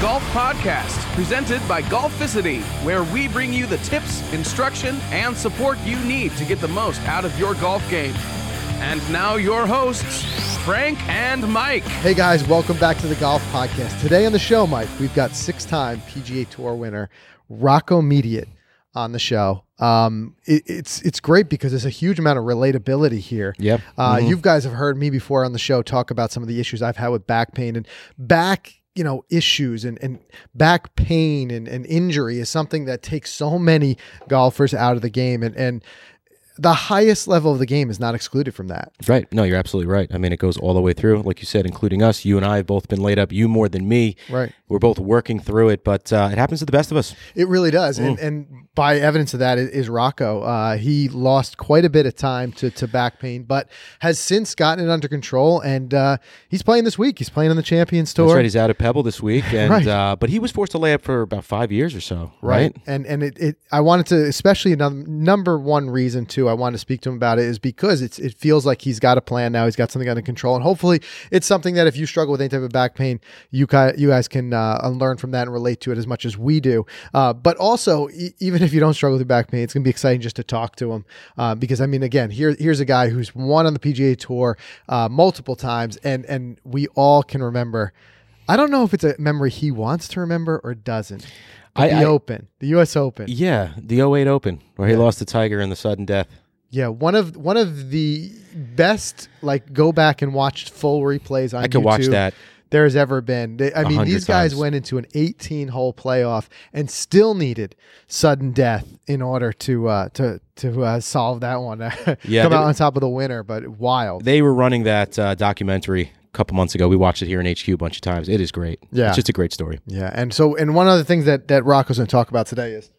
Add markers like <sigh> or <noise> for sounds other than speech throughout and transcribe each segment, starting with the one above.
Golf Podcast, presented by Golficity, where we bring you the tips, instruction, and support you need to get the most out of your golf game. And now, your hosts, Frank and Mike. Hey guys, welcome back to the Golf Podcast. Today on the show, Mike, we've got six time PGA Tour winner Rocco Mediate on the show. Um, it, it's it's great because there's a huge amount of relatability here. Yep. Uh, Mhm. You guys have heard me before on the show talk about some of the issues I've had with back pain and back you know issues and, and back pain and, and injury is something that takes so many golfers out of the game and and the highest level of the game is not excluded from that. Right. No, you're absolutely right. I mean, it goes all the way through. Like you said, including us. You and I have both been laid up. You more than me. Right. We're both working through it, but uh, it happens to the best of us. It really does, and and by evidence of that is, is Rocco. Uh, he lost quite a bit of time to to back pain, but has since gotten it under control, and uh, he's playing this week. He's playing on the Champions Tour. That's right. He's out at Pebble this week, <laughs> and Right. uh, but he was forced to lay up for about five years or so. Right. And and it, it I wanted to especially another number one reason too I wanted to speak to him about it is because it's it feels like he's got a plan now. He's got something under control, and hopefully it's something that if you struggle with any type of back pain, you you guys can uh, learn from that and relate to it as much as we do. Uh, but also e- even if you don't struggle with back pain, it's gonna be exciting just to talk to him uh, because I mean again here here's a guy who's won on the PGA Tour uh, multiple times, and and we all can remember. I don't know if it's a memory he wants to remember or doesn't. I- the I- Open, the U.S. Open. Yeah, the 08 Open where he lost to Tiger in the sudden death. Yeah, one of one of the best like go back and watch full replays on I could watch that. There's ever been. I mean, these guys times. went into an 18 hole playoff and still needed sudden death in order to uh, to to uh, solve that one. <laughs> Yeah, come out were- on top of the winner, but wild. They were running that uh, documentary a couple months ago. We watched it here in HQ a bunch of times. It is great. Yeah. It's just a great story. Yeah, and so and one of the things that that Rocco's going to talk about today is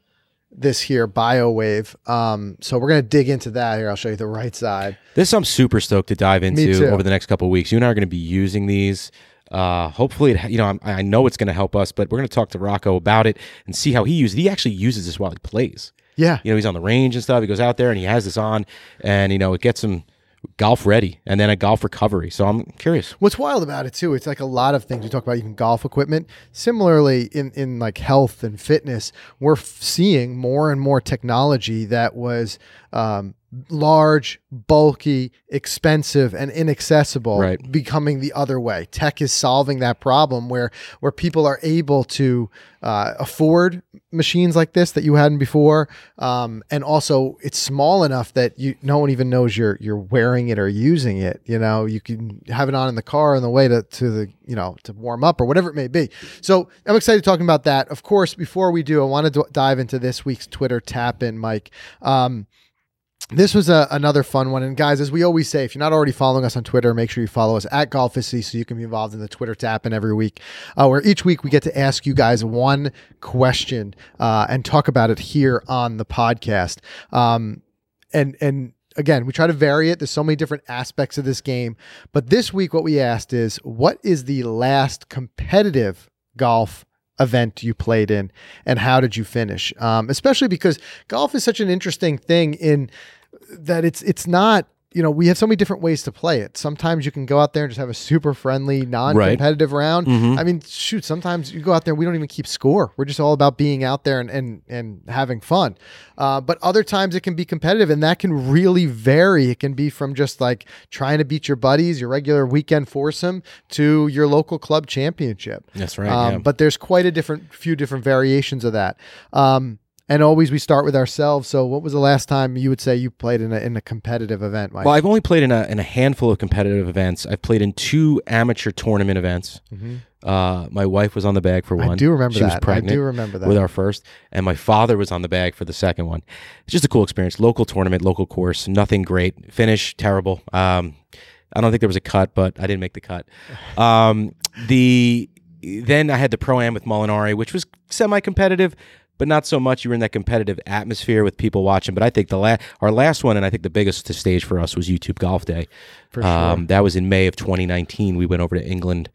this here BioWave. Um, so we're going to dig into that here. I'll show you the right side. This I'm super stoked to dive into over the next couple of weeks. You and I are going to be using these. Uh, hopefully, it, you know, I'm, I know it's going to help us, but we're going to talk to Rocco about it and see how he uses. it. He actually uses this while he plays. Yeah, You know, he's on the range and stuff. He goes out there and he has this on, and you know, it gets him golf ready and then a golf recovery. So I'm curious. What's wild about it too, it's like a lot of things we talk about, even golf equipment. Similarly, in in like health and fitness, we're f- seeing more and more technology that was um, large, bulky, expensive, and inaccessible, Right. becoming the other way. Tech is solving that problem where where people are able to uh, afford machines like this that you hadn't before, um, and also it's small enough that you no one even knows you're you're wearing it or using it. You know, you can have it on in the car on the way to to the you know to warm up or whatever it may be. So I'm excited talking about that. Of course, before we do, I want to d- dive into this week's Twitter tap in, Mike. Um, this was a, another fun one. And guys, as we always say, if you're not already following us on Twitter, make sure you follow us at Golficity so you can be involved in the Twitter tap in every week, uh, where each week we get to ask you guys one question uh, and talk about it here on the podcast. Um, and and again, we try to vary it. There's so many different aspects of this game, but this week what we asked is, what is the last competitive golf event you played in, and how did you finish? Um, especially because golf is such an interesting thing in that it's it's not. You know, we have so many different ways to play it. Sometimes you can go out there and just have a super friendly, non-competitive round. Mhm. I mean, shoot, sometimes you go out there and we don't even keep score. We're just all about being out there and and, and having fun. Uh, but other times it can be competitive, and that can really vary. It can be from just like trying to beat your buddies, your regular weekend foursome, to your local club championship. That's right. Um, yeah. But there's quite a different few different variations of that. Um, and always we start with ourselves. So, what was the last time you would say you played in a in a competitive event, Mike? Well, I've only played in a in a handful of competitive events. I've played in two amateur tournament events. Uh, my wife was on the bag for one. Mm-hmm. I do remember she that. was I do remember that. with our first, and my father was on the bag for the second one. It's just a cool experience. Local tournament, local course. Nothing great. Finish terrible. Um, I don't think there was a cut, but I didn't make the cut. <laughs> Um, the then I had the pro am with Molinari, which was semi competitive, but not so much. You were in that competitive atmosphere with people watching. But I think the la- our last one, and I think the biggest to stage for us was YouTube Golf Day. For sure. Um, that was in May of 2019. We went over to England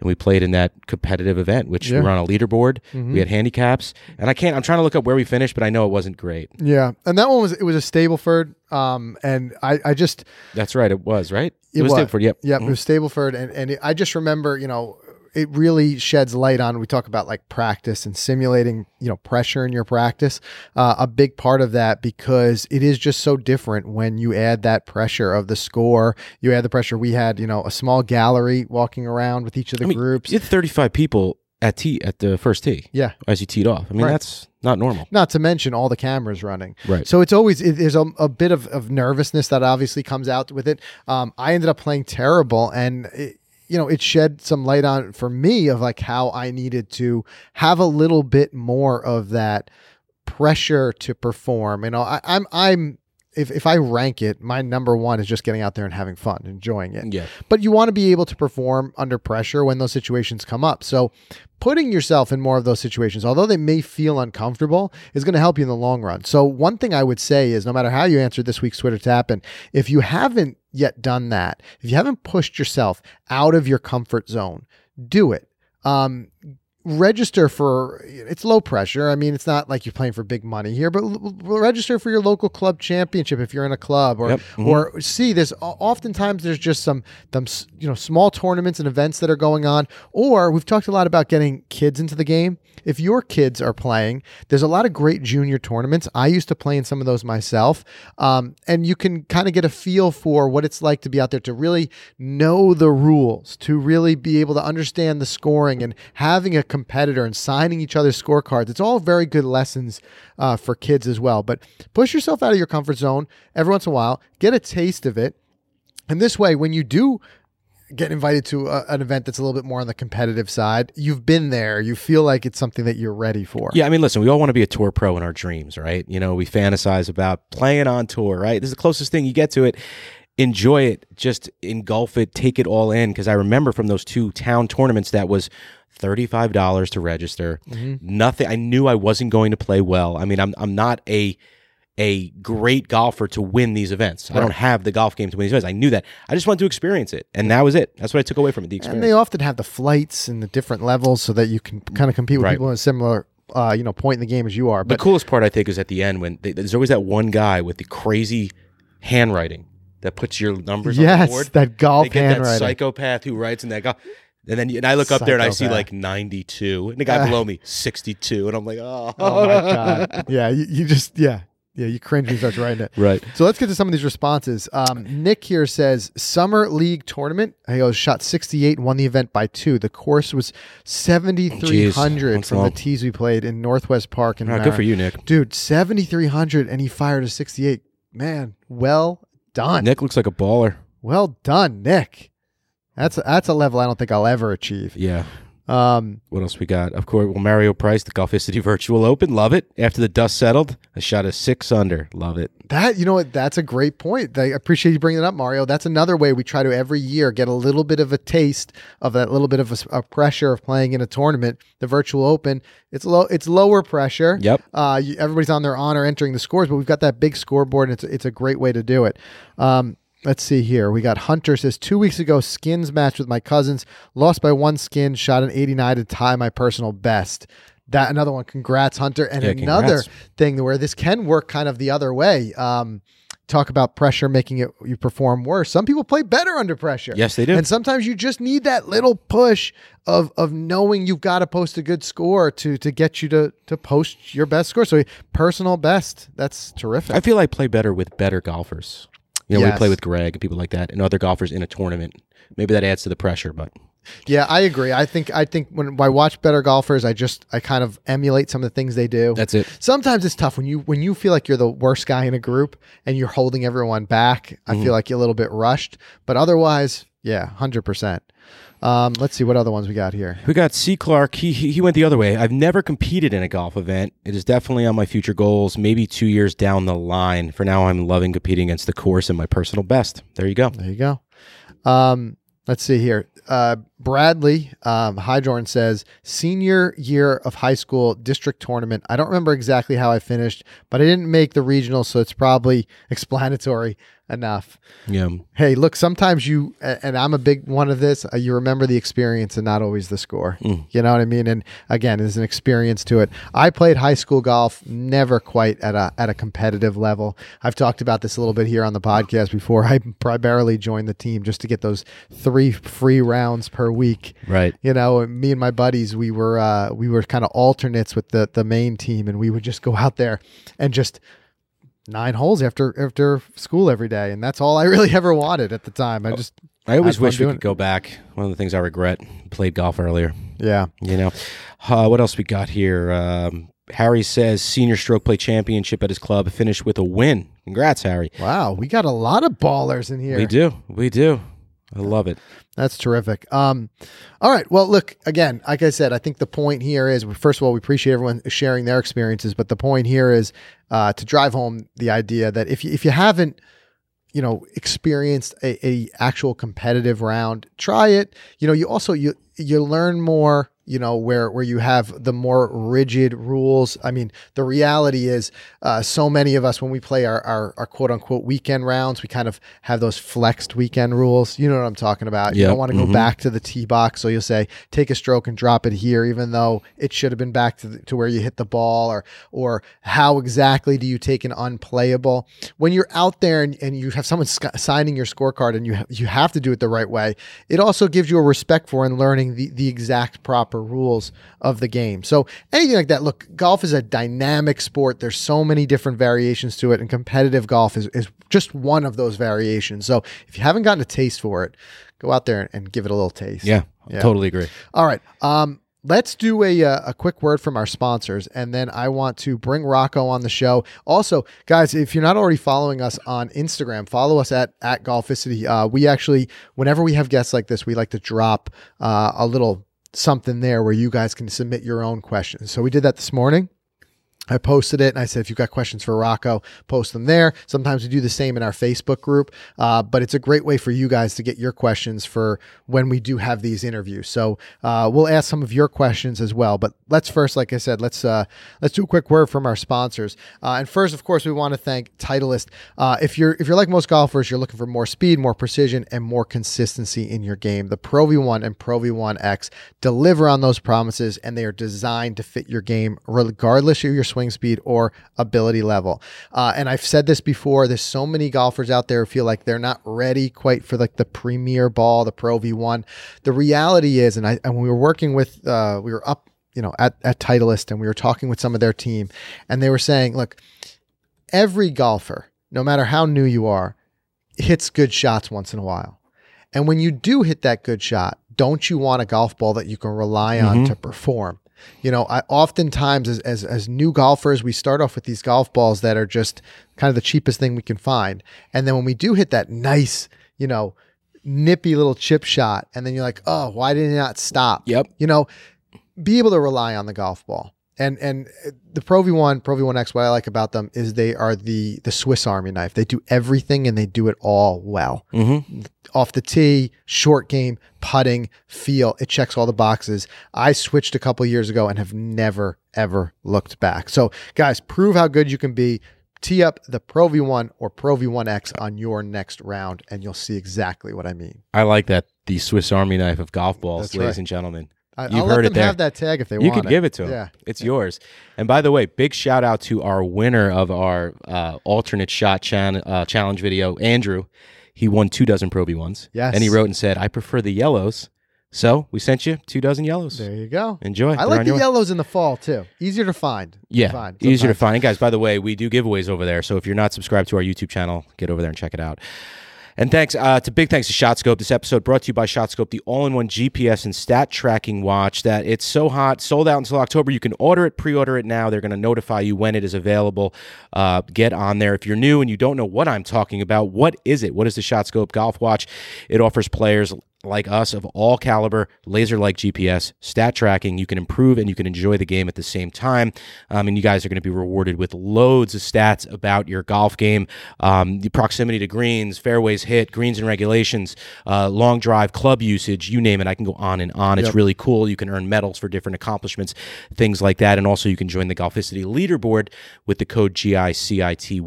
and we played in that competitive event, which Yeah. Mm-hmm. we were on a leaderboard. We had handicaps, and I can't. I'm trying to look up where we finished, but I know it wasn't great. yeah, and that one was it was a Stableford. Um, and I I just That's right. It was right. It was was. Stanford. Yep. Yep, Mhm. it was Stableford, and and it, I just remember, you know, it really sheds light on. We talk about like practice and simulating, you know, pressure in your practice. Uh, a big part of that because it is just so different when you add that pressure of the score. You add the pressure. We had, you know, a small gallery walking around with each of the I mean, groups. You had 35 people at tee at the first tee yeah, as you teed off. I mean, Right. that's not normal. not to mention all the cameras running. Right. So it's always it, there's a, a bit of, of nervousness that obviously comes out with it. Um, I ended up playing terrible, and it, you know it shed some light on for me of like how I needed to have a little bit more of that pressure to perform. You know, I, I'm I'm if if I rank it, my number one is just getting out there and having fun, enjoying it Yeah. but you want to be able to perform under pressure when those situations come up. So, putting yourself in more of those situations, although they may feel uncomfortable, is going to help you in the long run. So, one thing I would say is no matter how you answer this week's Twitter tap, and if you haven't yet done that, if you haven't pushed yourself out of your comfort zone, do it. Um, register for it's low pressure. I mean, it's not like you're playing for big money here, but l- register for your local club championship if you're in a club or Yep. Mhm. or see there's oftentimes there's just some them you know small tournaments and events that are going on or we've talked a lot about getting kids into the game. If your kids are playing, there's a lot of great junior tournaments. I used to play in some of those myself. Um, and you can kind of get a feel for what it's like to be out there to really know the rules, to really be able to understand the scoring and having a competitor and signing each other's scorecards. It's all very good lessons uh, for kids as well. But push yourself out of your comfort zone every once in a while, get a taste of it. And this way, when you do get invited to a, an event that's a little bit more on the competitive side, you've been there. You feel like it's something that you're ready for. Yeah, I mean, listen, we all want to be a tour pro in our dreams, right? You know, we fantasize about playing on tour, right? This is the closest thing you get to it. Enjoy it, just engulf it, take it all in. Because I remember from those two town tournaments that was thirty-five dollars to register. Nothing. I knew I wasn't going to play well. I mean, I'm I'm not a a great golfer to win these events. I don't have the golf game to win these events. I knew that. I just wanted to experience it, and that was it. That's what I took away from it. The experience. And they often have the flights and the different levels so that you can kind of compete with Right. people in a similar, uh, you know, point in the game as you are. But The coolest part, I think, is at the end when they, there's always that one guy with the crazy handwriting that puts your numbers on the yes, that golf they get that psychopath who writes in that golf. And then you, and I look up there and I see like 92, and the guy below <laughs> me 62, and I'm like, oh, oh my god! Yeah, you, you just yeah yeah you cringe when you start writing it. <laughs> right. So let's get to some of these responses. Um, Nick here says summer league tournament. He goes shot 68 and won the event by two. The course was 7,300 Jeez, from the tees we played in Northwest Park And Ah, good for you, Nick. dude. 7,300 and he fired a 68. Man, well done. Nick looks like a baller. Well done, Nick. That's a, that's a level I don't think I'll ever achieve. Yeah. Um, What else we got? Of course, well, Mario Price, the Golficity <laughs> Virtual Open. Love it. After the dust settled, I shot a six under. Love it. That you know what? That's a great point. I appreciate you bringing it up, Mario. That's another way we try to every year get a little bit of a taste of that little bit of a pressure of playing in a tournament. The virtual open, it's low, it's lower pressure. Yep. Uh, you, everybody's on their honor entering the scores, but we've got that big scoreboard, and it's it's a great way to do it. Um, let's see here. We got Hunter says two weeks ago skins match with my cousins, lost by one skin, shot an 89 to tie my personal best. That another one. Congrats, Hunter. And Yeah, another congrats. thing where this can work kind of the other way. Um, talk about pressure making it you perform worse. Some people play better under pressure. Yes, they do. And sometimes you just need that little push of of knowing you've got to post a good score to to get you to to post your best score. So personal best. That's terrific. I feel I play better with better golfers. You know, Yes. we play with Greg and people like that, and other golfers in a tournament. Maybe that adds to the pressure, but yeah, I agree. I think I think when I watch better golfers, I just I kind of emulate some of the things they do. that's it. Sometimes it's tough when you when you feel like you're the worst guy in a group and you're holding everyone back. I Mm-hmm. feel like you're a little bit rushed, but otherwise, yeah, hundred percent. Um, let's see what other ones we got here. We got C. Clark. He, he he went the other way. I've never competed in a golf event. It is definitely on my future goals. Maybe two years down the line. For now, I'm loving competing against the course and my personal best. There you go. There you go. Um, let's see here. Uh, Bradley um, Hydorn says senior year of high school district tournament. I don't remember exactly how I finished, but I didn't make the regional, so it's probably <laughs> explanatory enough. Yeah. Hey, look, sometimes you, and I'm a big one of this, uh, you remember the experience and not always the score. You know what I mean? And again, there's an experience to it. I played high school golf, never quite at a, at a competitive level. I've talked about this a little bit here on the podcast before. I primarily joined the team just to get those three free rounds per a week. Right. You know, me and my buddies, we were uh, we were kind of alternates with the the main team, and we would just go out there and just nine holes after after school every day, and that's all I really <laughs> ever wanted at the time. I just I always wish we could go back. One of the things I regret played golf earlier. yeah. You know, uh, what else we got here? Um, Harry says senior stroke play championship at his club finished with a win. Congrats, Harry. Wow, we got a lot of ballers in here. We do, we do. I love it. That's terrific. Um, all right. Well, look again. Like I said, I think the point here is first of all, we appreciate everyone sharing their experiences, but the point here is uh, to drive home the idea that if you, if you haven't, you know, experienced a, a actual competitive round, try it. You know, you also you you learn more you know where where you have the more rigid rules. I mean the reality is uh, so many of us when we play our, our, our quote unquote weekend rounds we kind of have those flexed weekend rules. You know what i'm talking about. You don't want to go Mhm. back to the tee box. So you'll say take a stroke and drop it here even though it should have been back to, the, to where you hit the ball or or how exactly do you take an unplayable? When you're out there and, and you have someone sc- signing your scorecard and you ha- you have to do it the right way it also gives you a respect for and learning the, the exact proper rules of the game. So anything like that, look, golf is a dynamic sport. There's so many different variations to it, and competitive golf is, is just one of those variations. So if you haven't gotten a taste for it, go out there and give it a little taste. Yeah, Yeah. totally agree. All right. Um, let's do a, uh, a quick word from our sponsors, and then I want to bring Rocco on the show. Also, guys, if you're not already following us on Instagram, follow us at at Golficity. Uh, we actually, whenever we have guests like this, we like to drop uh, a little something there where you guys can submit your own questions. So we did that this morning. I posted it and I said, if you've got questions for Rocco, post them there. Sometimes we do the same in our Facebook group, uh, but it's a great way for you guys to get your questions for when we do have these interviews. So uh, we'll ask some of your questions as well. But let's first, like I said, let's uh, let's do a quick word from our sponsors. Uh, and first, of course, we want to thank Titleist. Uh, if you're if you're like most golfers, you're looking for more speed, more precision, and more consistency in your game. The Pro V1 and Pro V1 X deliver on those promises, and they are designed to fit your game regardless of your swing speed or ability level. Uh, and I've said this before. There's so many golfers out there who feel like they're not ready quite for like the premier ball, the Pro V1. The reality is, and I and we were working with, uh, we were up, you know, at at Titleist, and we were talking with some of their team, and they were saying, look, every golfer, no matter how new you are, hits good shots once in a while. And when you do hit that good shot, don't you want a golf ball that you can rely on Mhm. to perform? You know, I oftentimes as, as as new golfers, we start off with these golf balls that are just kind of the cheapest thing we can find. And then when we do hit that nice, you know, nippy little chip shot, and then you're like, oh, why did it not stop? Yep. You know, be able to rely on the golf ball. And and the Pro V1, Pro V1X, what I like about them is they are the the Swiss Army knife. They do everything and they do it all well. Mm-hmm. Off the tee, short game, putting, feel, it checks all the boxes. I switched a couple years ago and have never ever looked back. So, guys, prove how good you can be. Tee up the Pro V1 or Pro V1X on your next round, and you'll see exactly what I mean. I like that. The Swiss Army knife of golf balls, That's ladies right. and gentlemen. I, You've I'll let heard it there. have that tag if they you want You could give it to him. Yeah. It's yours. And by the way, big shout out to our winner of our uh, alternate shot chan- uh, challenge video, Andrew. He won two dozen Pro ones. Yes. And he wrote and said, I prefer the yellows. So we sent you two dozen yellows. There you go. Enjoy. I They're like on the your way. yellows in the fall too. Easier to find. Yeah, Find easier to sometimes. find. And guys, by the way, we do giveaways over there. So if you're not subscribed to our YouTube channel, get over there and check it out. And thanks uh, to big thanks to ShotScope. This episode brought to you by ShotScope, the all-in-one GPS and stat tracking watch. That it's so hot, sold out until October. You can order it, pre-order it now. They're going to notify you when it is available. Uh, get on there. If you're new and you don't know what I'm talking about, what is it? What is the ShotScope golf watch? It offers players like us of all caliber, laser like GPS, stat tracking. You can improve and you can enjoy the game at the same time. Um, and you guys are going to be rewarded with loads of stats about your golf game um, the proximity to greens, fairways hit, greens and regulations, uh, long drive, club usage, you name it. I can go on and on. It's Yep. really cool. You can earn medals for different accomplishments, things like that. And also, you can join the Golficity leaderboard with the code GICITY.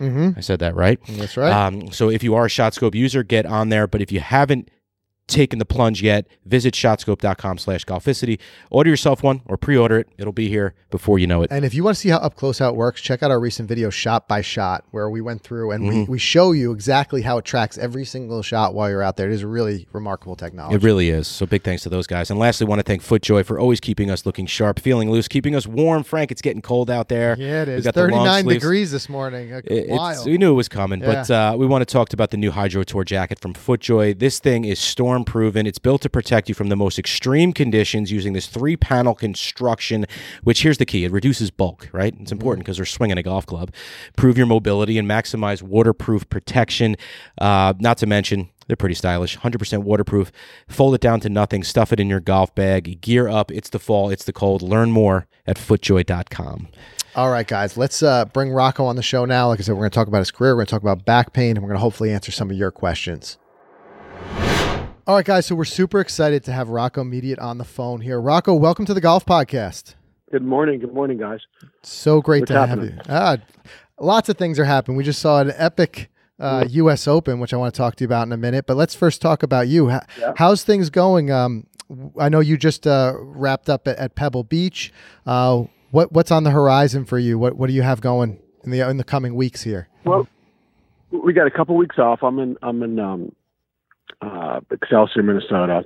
Mm-hmm. I said that right. That's right. Um, so if you are a ShotScope user, get on there. But if you haven't taken the plunge yet, visit shotscope.com slash golficity. Order yourself one or pre-order it. It'll be here before you know it. And if you want to see how up close how it works, check out our recent video, shot by shot, where we went through and we, we show you exactly how it tracks every single shot while you're out there. It is really remarkable technology. It really is. So big thanks to those guys. And lastly, want to thank FootJoy for always keeping us looking sharp, feeling loose, keeping us warm. Frank, it's getting cold out there. yeah, it is. Got 39 degrees this morning. It- Wild. we knew it was coming, but uh, we want to talk about the new Hydro Tour jacket from FootJoy. This thing is storm proven. It's built to protect you from the most extreme conditions using this three panel construction, which here's the key it reduces bulk, right? It's important because they're swinging a golf club. Prove your mobility and maximize waterproof protection. Uh, not to mention, they're pretty stylish. 100% waterproof. Fold it down to nothing. Stuff it in your golf bag. Gear up. It's the fall. It's the cold. Learn more at footjoy.com. All right, guys, let's uh, bring Rocco on the show now. Like I said, we're going to talk about his career. We're going to talk about back pain, and we're going to hopefully answer some of your questions. All right, guys, so we're super excited to have Rocco Mediate on the phone here. Rocco, welcome to the Golf Podcast. Good morning. Good morning, guys. So great What's to happening? have you. Ah, lots of things are happening. We just saw an epic uh, U.S. Open, which I want to talk to you about in a minute. But let's first talk about you. How, Yeah. How's things going? Um, I know you just uh, wrapped up at, at Pebble Beach. Uh, what what's on the horizon for you? What what do you have going in the in the coming weeks here? Well, we got a couple weeks off. I'm in I'm in um, uh, Excelsior, Minnesota,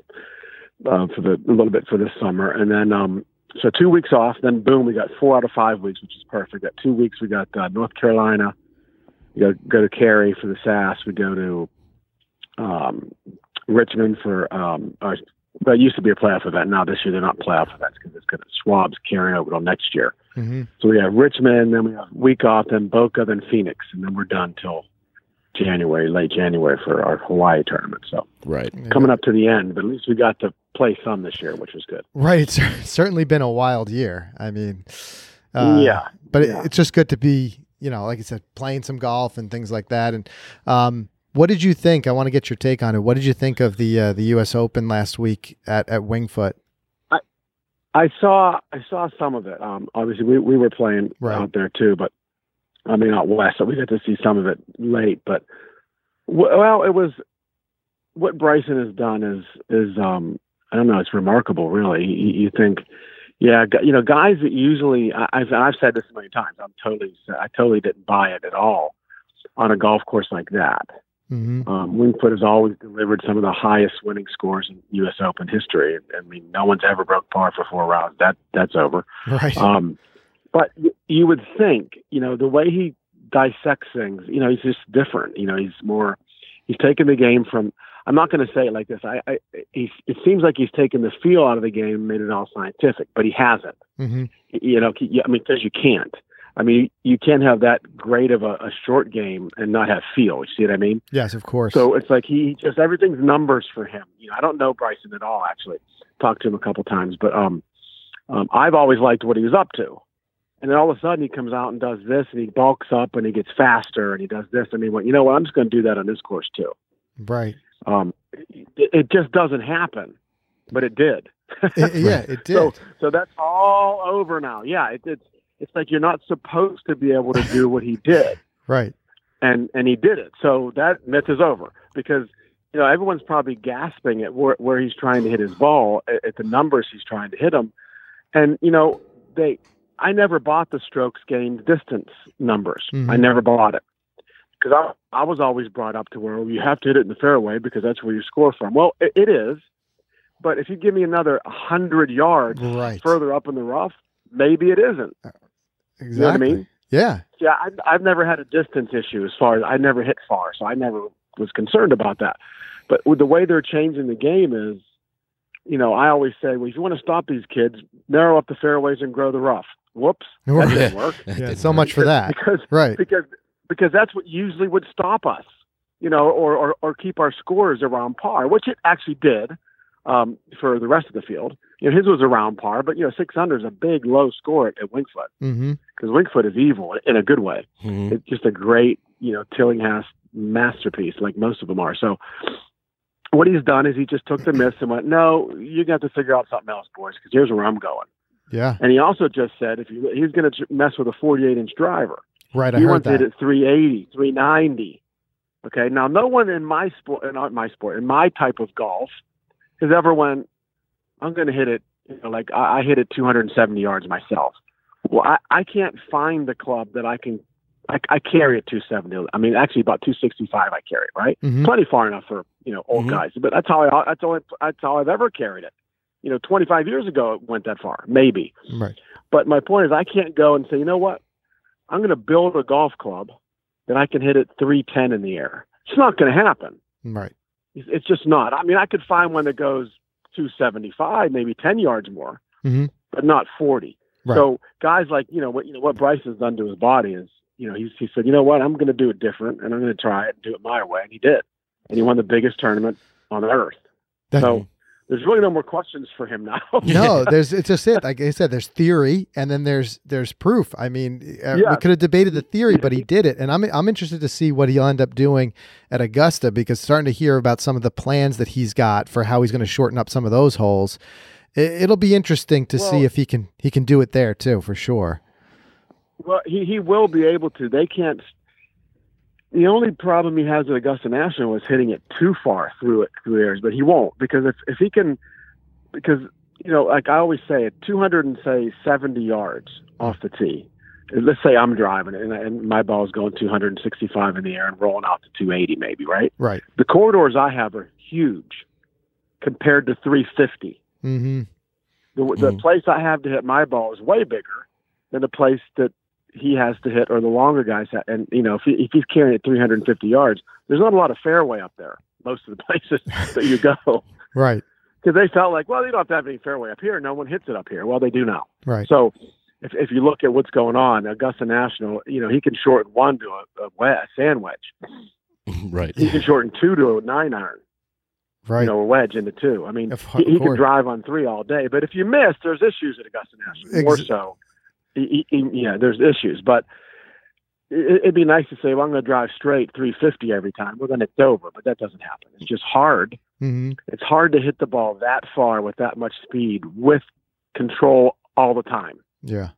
uh, for the a little bit for this summer, and then um, so two weeks off. Then boom, we got four out of five weeks, which is perfect. We Got two weeks. We got uh, North Carolina. We go go to Cary for the SAS. We go to um, Richmond for um, our, that used to be a playoff event. Now this year they're not playoff events because it's going to swabs carrying over till next year. Mm-hmm. So we have Richmond, then we have week off, then Boca, then Phoenix, and then we're done till January, late January for our Hawaii tournament. So Right. coming up to the end, but at least we got to play some this year, which was good. Right. It's <laughs> certainly been a wild year. I mean, uh, yeah, but yeah. it, it's just good to be, you know, like I said, playing some golf and things like that. And um, what did you think? I want to get your take on it. What did you think of the uh, the U.S. Open last week at at Winged Foot? I saw I saw some of it. Um, obviously, we we were playing Right. out there too, but I mean out west, so we got to see some of it late. But well, it was what Bryson has done is is um I don't know, it's remarkable, really. You, you think, yeah, you know, guys that usually I, I've I've said this many times. I'm totally I totally didn't buy it at all on a golf course like that. Mm-hmm. Um, Wingfoot has always delivered some of the highest winning scores in U.S. Open history. I mean, no one's ever broke par for four rounds. That that's over. Right. Um, but you would think, you know, the way he dissects things, you know, he's just different. You know, he's more. He's taken the game from. I'm not going to say it like this. I, I he's, it seems like he's taken the feel out of the game, and made it all scientific, but he hasn't. mm-hmm. You know, I mean, because you can't. I mean, you can't have that great of a, a short game and not have feel. You see what I mean? Yes, of course. So it's like he just everything's numbers for him. You know, I don't know Bryson at all actually. Talked to him a couple times, but um, um, I've always liked what he was up to. And then all of a sudden he comes out and does this, and he bulks up and he gets faster, and he does this, and he went, you know what? I'm just going to do that on this course too. right. Um, it, it just doesn't happen, but it did. It- yeah, <laughs> it did. So, so that's all over now. Yeah, it, it's it's like you're not supposed to be able to do what he <laughs> did right. and and he did it. So that myth is over because you know everyone's probably gasping at where, where he's trying to hit his ball at, at the numbers he's trying to hit them, and you know they. I never bought the strokes gained distance numbers. I Mhm. never bought it because I I was always brought up to where well, you have to hit it in the fairway because that's where you score from. Well, it, it is, but if you give me another hundred yards Right. further up in the rough, maybe it isn't. Exactly. You know what I mean? Yeah. Yeah, I've, I've never had a distance issue as far as I never hit far, so I never was concerned about that. But with the way they're changing the game is, you know, I always say, well, if you want to stop these kids, narrow up the fairways and grow the rough. Whoops, that didn't work <laughs> Yeah. So much for that. because Right. because because that's what usually would stop us, you know, or or, or keep our scores around par, which it actually did um, for the rest of the field. You know, his was around par, but you know, six under is a big low score at, at Winged Foot Mm-hmm. because Winged Foot is evil in a good way Mhm. it's just a great, you know, Tillinghast masterpiece, like most of them are. So, what he's done is he just took the myths and went, "No, you got to figure out something else, boys, because here's where I'm going." Yeah. And he also just said, if you he's going to mess with a 48 inch driver, Right. I he heard wants to hit that. at 380, 390. Okay, now no one in my sport, uh, not my sport, in my type of golf, has ever went, I'm going to hit it, you know, like I, I hit it 270 yards myself. Well, I, I can't find the club that I can. I, I carry it 270. I mean, actually, about 265. I carry it right, Mhm. plenty far enough for you know old Mhm. guys. But that's how I. That's all. That's how I've ever carried it. You know, 25 years ago it went that far, maybe. Right. But my point is, I can't go and say, you know what? I'm going to build a golf club that I can hit it 310 in the air. It's not going to happen. Right. It's just not. I mean, I could find one that goes 275, maybe 10 yards more, Mhm. but not 40. Right. So guys like you know what you know what Bryce has done to his body is you know he's, he said you know what I'm going to do it different and I'm going to try it and do it my way and he did and he won the biggest tournament on earth. That- So there's really no more questions for him now. <laughs> no, there's it's just it. Like I said, there's theory, and then there's there's proof. I mean, uh, we could have debated the theory, but he did it, and I'm I'm interested to see what he'll end up doing at Augusta because starting to hear about some of the plans that he's got for how he's going to shorten up some of those holes. It, it'll be interesting to see if he can he can do it there too, for sure. Well, he he will be able to. They can't. The only problem he has at Augusta National is hitting it too far through it through areas, but he won't because if if he can, because you know, like I always say, at 200 and say 70 yards off the tee. Let's say I'm driving it and, and my ball's going 265 in the air and rolling out to 280 maybe, right? Right. The corridors I have are huge compared to 350. Mm-hmm. The, the Mhm. place I have to hit my ball is way bigger than the place that he has to hit or the longer guys. Ha- and you know, if, he, if he's carrying it 350 yards, there's not a lot of fairway up there. Most of the <laughs> places that you go, <laughs> Right. because they felt like, well, you don't have to have any fairway up here. No one hits it up here. Well, they do now. Right. So if if you look at what's going on, Augusta National, you know, he can shorten one to a, a, wedge, a sand wedge. <laughs> right. He can shorten two to a nine iron. Right. You know, a wedge into two. I mean, Of he, he can drive on three all day. But if you miss, there's issues at Augusta National. More so, He- he- he- yeah, there's issues. But it, it'd be nice to say, well, I'm going to drive straight 350 every time. Well, then it's over. But that doesn't happen. It's just hard. Mm-hmm. It's hard to hit the ball that far with that much speed with control all the time. Yeah.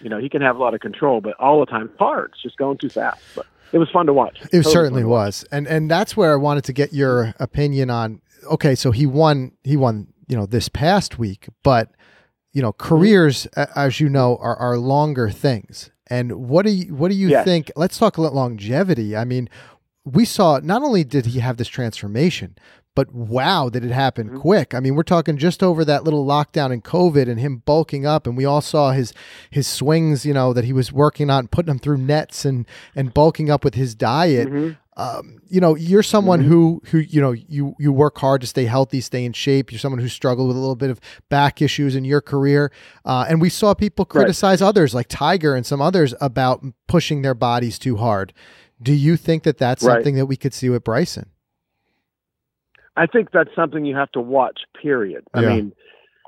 You know, he can have a lot of control, but all the time it's hard. It's just going too fast. But it was fun to watch. It Totally certainly to was, and and that's where I wanted to get your opinion on. Okay, so he won. He won. You know, this past week, but you know, careers, as you know, are are longer things. And what do you what do you Yes. think? Let's talk about longevity. I mean, we saw not only did he have this transformation, but wow, did it happen Mhm. quick? I mean, we're talking just over that little lockdown in COVID and him bulking up, and we all saw his his swings, you know, that he was working on, putting them through nets and and bulking up with his diet. Mhm. Um, you know, you're someone Mhm. who who you know you you work hard to stay healthy, stay in shape. You're someone who struggled with a little bit of back issues in your career, uh, and we saw people Right. criticize others like Tiger and some others about pushing their bodies too hard. Do you think that that's Right. something that we could see with Bryson? I think that's something you have to watch. Period. I Yeah. mean,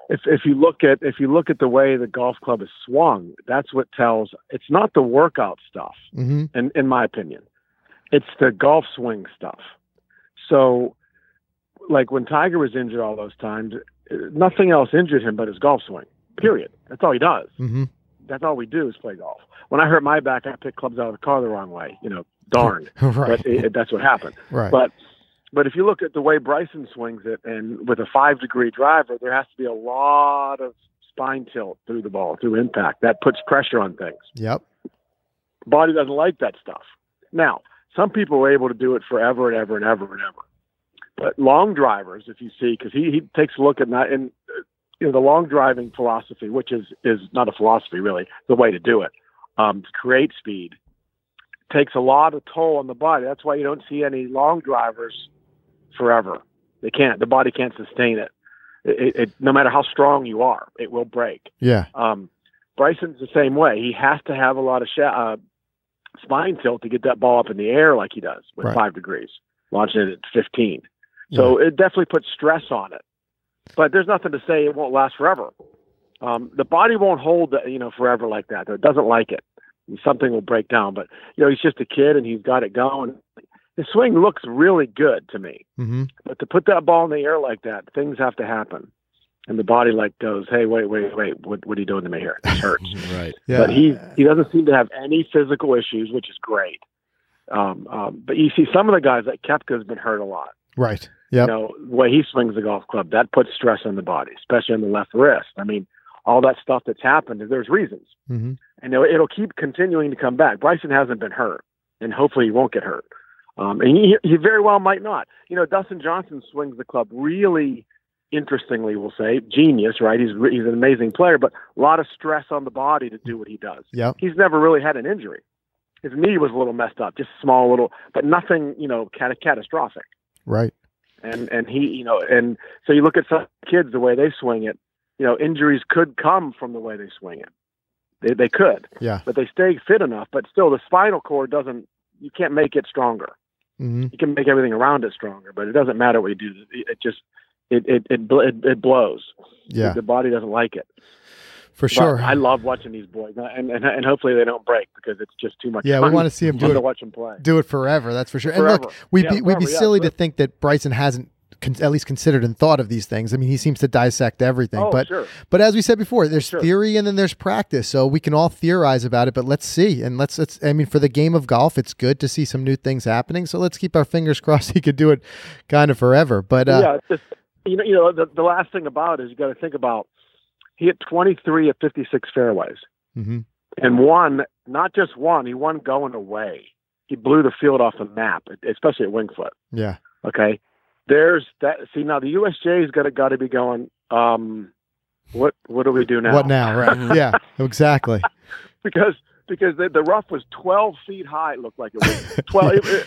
if if you look at if you look at the way the golf club is swung, that's what tells. It's not the workout stuff, Mm-hmm. in in my opinion. It's the golf swing stuff. So, like when Tiger was injured all those times, nothing else injured him but his golf swing. Period. That's all he does. Mm-hmm. That's all we do is play golf. When I hurt my back, I picked clubs out of the car the wrong way. You know, darn. <laughs> right. But it, that's what happened. right. But but if you look at the way Bryson swings it, and with a five degree driver, there has to be a lot of spine tilt through the ball, through impact. That puts pressure on things. yep. Body doesn't like that stuff. Now, some people are able to do it forever and ever and ever and ever. But long drivers, if you see, because he, he takes a look at that, and you know the long driving philosophy, which is is not a philosophy really, the way to do it, um, to create speed, takes a lot of toll on the body. That's why you don't see any long drivers forever. They can't. The body can't sustain it. It, it, it no matter how strong you are, it will break. Yeah. Um, Bryson's the same way. He has to have a lot of sh- uh, spine tilt to get that ball up in the air like he does with Right. five degrees, launching it at 15. So it definitely puts stress on it. But there's nothing to say it won't last forever. Um, the body won't hold, you know, forever like that. It doesn't like it. Something will break down. But you know, he's just a kid and he's got it going. His swing looks really good to me. Mm-hmm. But to put that ball in the air like that, things have to happen. And the body like goes, hey, wait, wait, wait, what, what are you doing to me here? This hurts. <laughs> right. Yeah. But he he doesn't seem to have any physical issues, which is great. Um, um, but you see some of the guys like Koepka's been hurt a lot, right. Yeah. You know, the way he swings the golf club, that puts stress on the body, especially on the left wrist. I mean, all that stuff that's happened, there's reasons. hmm And it'll, it'll keep continuing to come back. Bryson hasn't been hurt, and hopefully he won't get hurt. Um, and he, he very well might not. You know, Dustin Johnson swings the club really interestingly, we'll say. Genius, right? He's, he's an amazing player, but a lot of stress on the body to do what he does Yep. he's never really had an injury. His knee was a little messed up, just small little, but nothing, you know, cat- catastrophic. Right. And and he, you know, and so you look at some kids the way they swing it, you know, injuries could come from the way they swing it. They they could, Yeah. but they stay fit enough. But still, the spinal cord doesn't. You can't make it stronger. hmm You can make everything around it stronger, but it doesn't matter what you do. It just it it it, it, it blows. Yeah. the body doesn't like it. For But sure. I love watching these boys, and and and hopefully they don't break because it's just too much. Yeah, we wanna see 'em do it. to watch them play. do it forever. That's for sure. And look, Forever. we'd Yeah, be we'd be forever, yeah, silly to think that Bryson hasn't con- at least considered and thought of these things. I mean, he seems to dissect everything. Oh, but sure. but as we said before, there's Sure. theory and then there's practice. So we can all theorize about it. But let's see and let's let's. I mean, for the game of golf, it's good to see some new things happening. So let's keep our fingers <laughs> crossed he could do it kind of forever. But uh, yeah, it's just, you know, you know, the, the last thing about it is you got to think about he hit 23 of 56 fairways mhm. and won not just one, he won going away. He blew the field off the map, especially at Winged Foot. yeah, Okay, there's that. See now the USGA's got to got to be going. Um, what what do we do now? what now? Right? <laughs> yeah, exactly. because because the, the rough was 12 feet high. It looked like it was 12. it, it, it,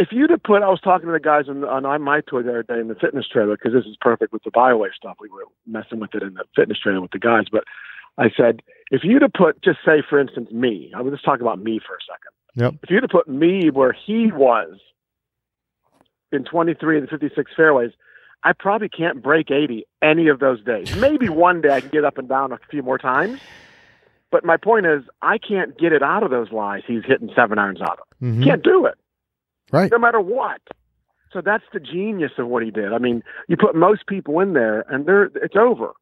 if you'd have put, I was talking to the guys on, on my tour the other day in the fitness trailer because this is perfect with the BioWave stuff. We were messing with it in the fitness trailer with the guys, but I said if you'd have put, just say for instance, me. I was just talking about me for a second. Yep. If you'd have put me where he was in 23 and 56 fairways. I probably can't break 80 any of those days. Maybe <laughs> one day I can get up and down a few more times. But my point is, I can't get it out of those lies he's hitting seven irons out of. Mhm. Can't do it, Right. no matter what. So that's the genius of what he did. I mean, you put most people in there, and they're it's over.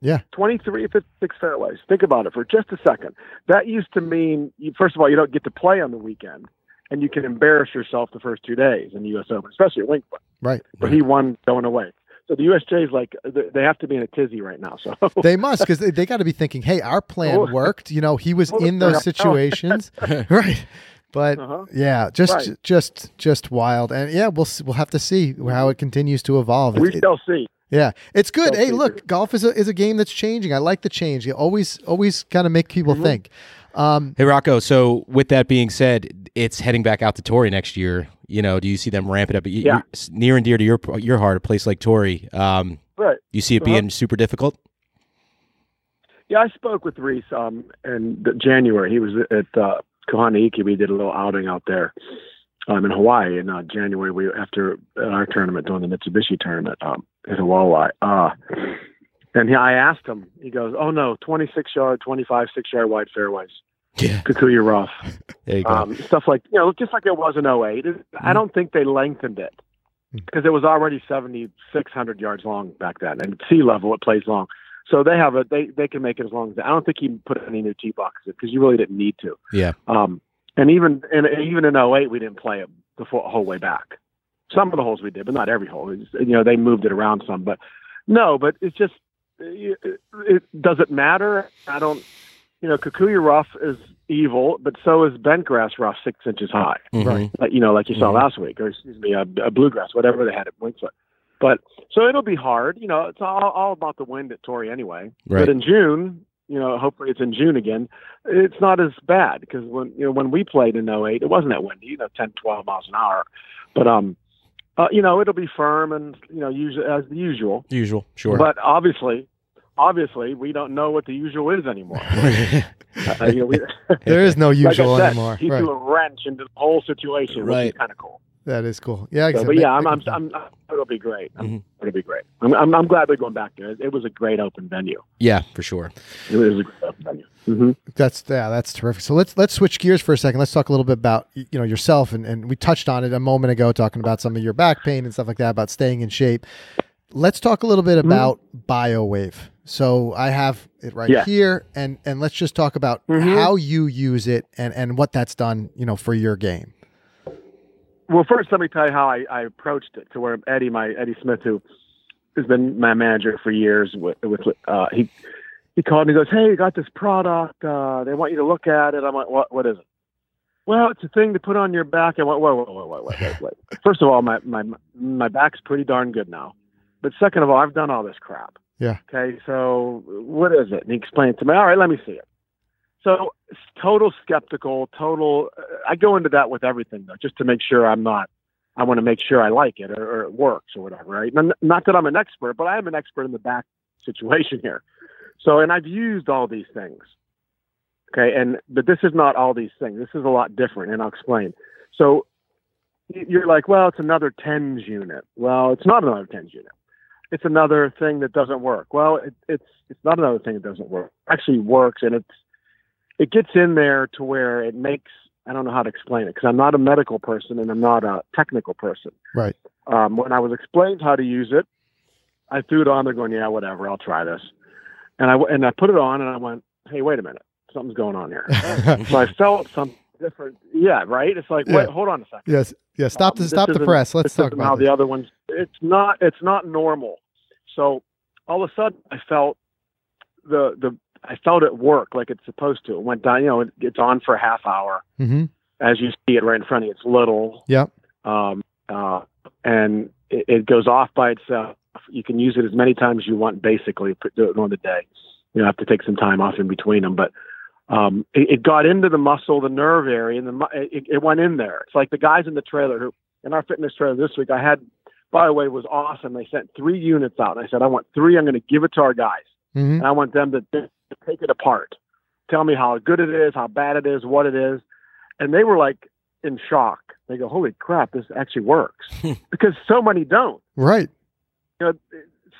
Yeah. 23 of six fairways. Think about it for just a second. That used to mean, first of all, you don't get to play on the weekend, and you can embarrass yourself the first two days in the U.S. Open, especially at Winged Foot, Right. where he won going away. So the USGA is like they- they have to be in a tizzy right now. So <laughs> They must because they, they got to be thinking, hey, our plan <laughs> Oh. worked. You know, he was Oh, in those situations, <laughs> right? But Uh-huh. yeah, just Right. just just wild, and yeah, we'll we'll have to see how it continues to evolve. we It- it- shall see. yeah, it's good. Shall Hey, see. look, golf is a is a game that's changing. I like the change. You always always kind of make people Mm-hmm. think. Um, Hey Rocco, so with that being said, it's heading back out to Torrey next year. You know, do you see them ramp it up? You- Yeah. near and dear to your your heart, a place like Torrey. Um, Right. you see it Uh-huh. being super difficult. Yeah, I spoke with Rees um, in January. He was at uh, Kahanaiki. We did a little outing out there um, in Hawaii in uh, January. We after our tournament doing the Mitsubishi tournament um, in Hawaii. Uh, and he, I asked him. He goes, "Oh no, 26 yard, 25 six yard wide fairways, Yeah, Kikuyu rough, <laughs> there you go. um, stuff like you know, just like it was in 08. It- I don't think they lengthened it because it was already 7,600 yards long back then, and sea level it plays long. So they have a they they can make it as long as I don't think he put any new tee boxes because you really didn't need to. yeah, Um, and even and even in 08, we didn't play it the full, whole way back. Some of the holes we did, but not every hole. It's, you know, they moved it around some, but no, but it's just it, it doesn't matter? I don't. You know, Kikuyu rough is evil, but so is bentgrass rough, six inches high Mhm. like you know, like you saw Mhm. last week, or excuse me, a, a bluegrass, whatever they had at Winged Foot. But so it'll be hard. You know, it's all, all about the wind at Torrey anyway. Right. But in June, you know, hopefully it's in June again. It's not as bad because when you know when we played in 08, it wasn't that windy. You know, 10, 12 miles an hour. But um, uh, you know, it'll be firm and you know, usually as the usual. Usual, sure. But obviously, obviously, we don't know what the usual is anymore. <laughs> Uh, you know, we, <laughs> there is no <laughs> usual I said, anymore. He Right. threw a wrench into the whole situation, which Right. is kind of cool. That is cool. Yeah, So, but yeah, I'm, I'm, it fun. I'm, it'll be great. I'm, Mhm. It'll be great. I'm, I'm, I'm glad they're going back there. It was a great open venue. yeah, for sure. It was a great open venue. hmm That's yeah, that's terrific. So let's let's switch gears for a second. Let's talk a little bit about you know yourself and, and we touched on it a moment ago, talking about some of your back pain and stuff like that, about staying in shape. Let's talk a little bit about BioWave. So I have it right Yeah. here, and and let's just talk about Mhm. how you use it and and what that's done, you know, for your game. Well, first let me tell you how I, I approached it. To where Eddie, my Eddie Smith, who has been my manager for years, with, with uh, he he called me. He goes, "Hey, you got this product. Uh, they want you to look at it." I'm like, "What? What is it?" Well, it's a thing to put on your back. I went, wait, wait, wait, wait, wait, wait. First of all, my my my back's pretty darn good now. But second of all, I've done all this crap. Yeah. Okay, so what is it? And he explained to me. All right, let me see it. So total skeptical, total. I go into that with everything though, just to make sure I'm not. I want to make sure I like it or, or it works or whatever, right? Not that I'm an expert, but I am an expert in the back <laughs> situation here. So, and I've used all these things. Okay, and but this is not all these things. This is a lot different, and I'll explain. So, you're like, well, it's another tens unit. Well, it's not another tens unit. It's another thing that doesn't work. Well, it, it's it's not another thing that doesn't work. It actually works, and it's it gets in there to where it makes I don't know how to explain it because I'm not a medical person and I'm not a technical person. Right. Um, when I was explained how to use it, I threw it on there, going, "Yeah, whatever, I'll try this." And I and I put it on, and I went, "Hey, wait a minute, something's going on here." <laughs> so I felt something different. Yeah, right. It's like, Yeah. wait, hold on a second. Yes. Yeah. Stop Um, the this stop the press. Let's talk isn't how about the other ones. It's not. It's not normal. So all of a sudden, I felt the the I felt it work like it's supposed to. It went down. You know, it, it's on for a half hour Mm-hmm. as you see it right in front of you. It's little. Yep. Um, uh, and it, it goes off by itself. You can use it as many times as you want. Basically, do it during the day. You have to take some time off in between them, but. Um, it, it got into the muscle, the nerve area, and the it, it went in there. It's like the guys in the trailer who, in our fitness trailer this week, I had, by the way, was awesome. They sent three units out, and I said, I want three. I'm going to give it to our guys, Mm-hmm. and I want them to, to take it apart, tell me how good it is, how bad it is, what it is, and they were like in shock. They go, "Holy crap, this actually works!" <laughs> because so many don't. Right. You know,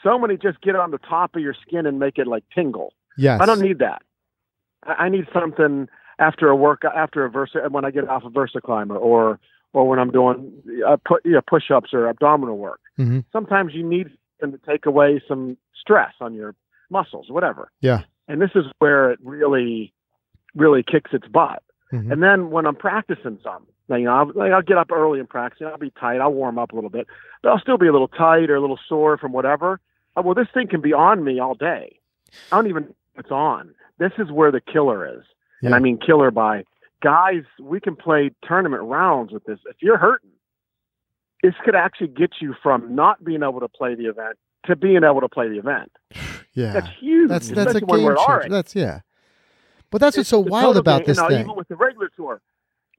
so many just get on the top of your skin and make it like tingle. Yes. I don't need that. I I need something after a work after a versa when I get off a Versa climber or or when I'm doing uh, put you know, push-ups or abdominal work. Mhm. Sometimes you need them to take away some stress on your muscles, whatever. Yeah. And this is where it really, really kicks its butt. Mhm. And then when I'm practicing some, you know, I'll, like I'll get up early and practice. I'll be tight. I'll warm up a little bit, but I'll still be a little tight or a little sore from whatever. Oh, well, this thing can be on me all day. I don't even know it's on. This is where the killer is. And I mean killer by guys, we can play tournament rounds with this. If you're hurting, this could actually get you from not being able to play the event to being able to play the event. Yeah. That's huge. That's that's a game we're at our changer. That's yeah. But that's what's so It's wild about this thing. Even with the regular tour.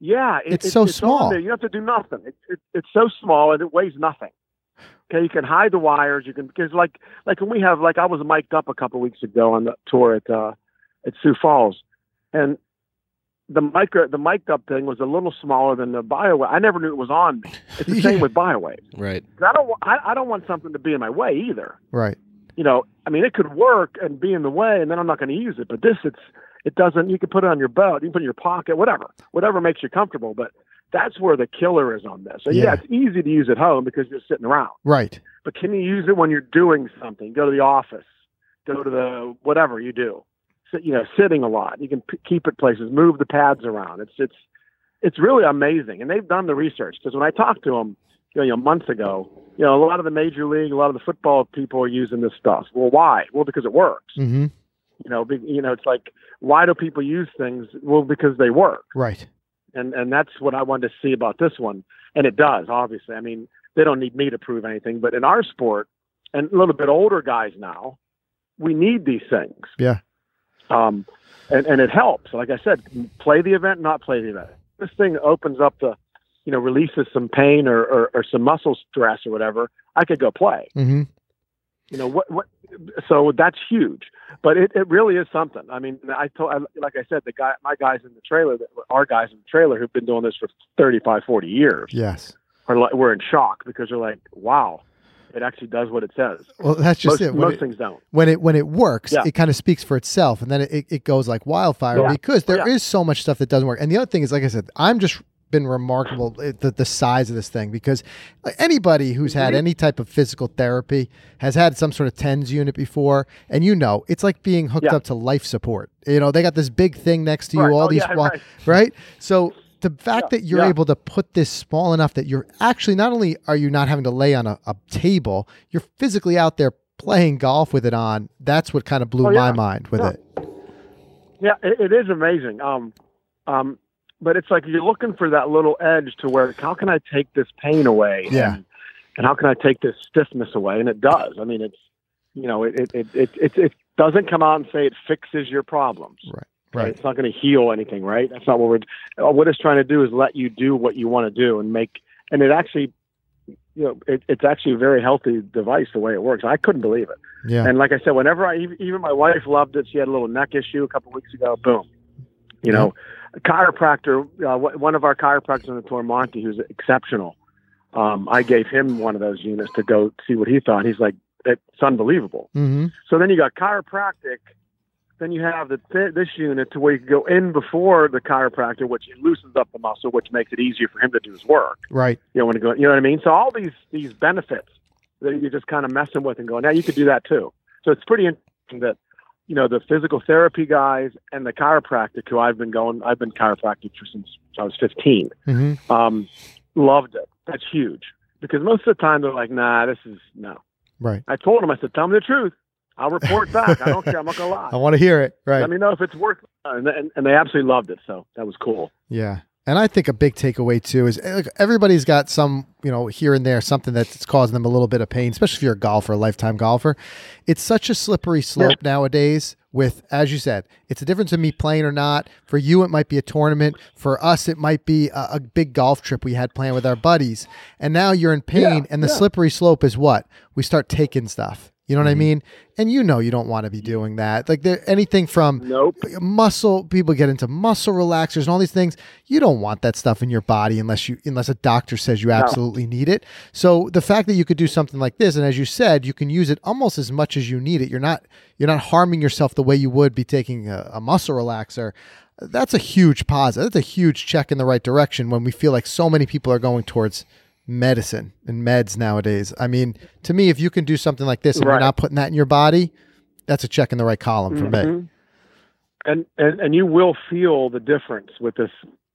Yeah, it, It's it- so on small. You don't have to do nothing. It, it, it's so small and it weighs nothing. Okay, you can hide the wires. You can because like like when we have like I was mic'd up a couple weeks ago on the tour at uh, at Sioux Falls, and the micro the mic'd up thing was a little smaller than the BioWave. I never knew it was on me. It's the <laughs> same with BioWave. Right. I don't I, I don't want something to be in my way either Right. you know, I mean, it could work and be in the way, and then I'm not going to use it. But this, it's it doesn't. You can put it on your belt, you can put it in your pocket, whatever, whatever makes you comfortable. But that's where the killer is on this. So yeah, Yeah. it's easy to use at home because you're sitting around. Right. But can you use it when you're doing something? Go to the office, go to the whatever you do. Sit, you know, sitting a lot. You can p- keep it places, move the pads around. It's it's it's really amazing, and they've done the research. Because when I talked to them, you know, months ago, you know, a lot of the major league, a lot of the football people are using this stuff. Well, why? Well, because it works. Mm-hmm. You know, be, you know, it's like why do people use things? Well, because they work Right. and and that's what I wanted to see about this one, and it does. Obviously, I mean, they don't need me to prove anything, but in our sport, and a little bit older guys now, we need these things. Yeah. Um, and and it helps. Like I said, play the event, not play the event. This thing opens up the, you know, releases some pain or or, or some muscle stress or whatever. I could go play. Mm-hmm. You know what? What? So that's huge. But it, it really is something. I mean, I told, I, like I said, the guy, my guys in the trailer, our guys in the trailer who've been doing this for 35, 40 years, Yes. are like, we're in shock because they're like, wow, it actually does what it says. Well, that's just Most, it. When most it, things don't. when it when it works, Yeah. it kind of speaks for itself, and then it, it goes like wildfire Yeah. because there is Yeah. so much stuff that doesn't work. And the other thing is, like I said, I'm just been remarkable the, the size of this thing because anybody who's had Mhm. any type of physical therapy has had some sort of tens unit before, and you know it's like being hooked Yeah. up to life support. You know they got this big thing next to you, Right. all Oh, these yeah, right. right? So the fact Yeah, that you're able to put this small enough that you're actually not only are you not having to lay on a, a table, you're physically out there playing golf with it on. That's what kind of blew Oh, my mind with it. Yeah, it, it is amazing. Um, um, but it's like you're looking for that little edge to where how can I take this pain away? Yeah. And, and how can I take this stiffness away? And it does. I mean, it's you know, it it it it, it, doesn't come out and say it fixes your problems. Right. Right. It's not going to heal anything, right? That's not what we're. uh, What it's trying to do is let you do what you want to do and make. And it actually, you know, it, it's actually a very healthy device the way it works. I couldn't believe it. Yeah. And like I said, whenever I even even my wife loved it. She had a little neck issue a couple weeks ago. Boom, you know, a chiropractor. Uh, one of our chiropractors in the Tormonte, who's exceptional. Um, I gave him one of those units to go see what he thought. He's like, it's unbelievable. mm-hmm. So then you got chiropractic. Then you have the th- this unit to where you can go in before the chiropractor, which loosens up the muscle, which makes it easier for him to do his work. Right. You know, when you go, you know what I mean. So all these these benefits that you're just kind of messing with and going, now you could do that too. So it's pretty interesting that you know the physical therapy guys and the chiropractic who I've been going, I've been chiropractic for since I was 15. Mm-hmm. Um, loved it. That's huge because most of the time they're like, nah, this is no. Right. I told them, I said, tell me the truth. I'll report back. I don't care. I'm not gonna lie. <laughs> I want to hear it. Right. Let me know if it's worth. it. And, and and they absolutely loved it. So that was cool. Yeah. And I think a big takeaway too is everybody's got some, you know, here and there something that's causing them a little bit of pain, especially if you're a golfer, a lifetime golfer. It's such a slippery slope nowadays with, as you said, it's a difference in me playing or not. For you, it might be a tournament. For us, it might be a, a big golf trip we had planned with our buddies. And now you're in pain, Yeah, and the yeah. slippery slope is what? We start taking stuff. You know what I mm-hmm. mean? And you know you don't want to be doing that. Like there anything from Nope. muscle people get into muscle relaxers and all these things you don't want that stuff in your body unless you unless a doctor says you absolutely need it so the fact that you could do something like this and as you said you can use it almost as much as you need it you're not you're not harming yourself the way you would be taking a, a muscle relaxer that's a huge positive that's a huge check in the right direction when we feel like so many people are going towards medicine and meds nowadays i mean to me if you can do something like this and you're not putting that in your body that's a check in the right column for me Mhm. And, and and you will feel the difference with this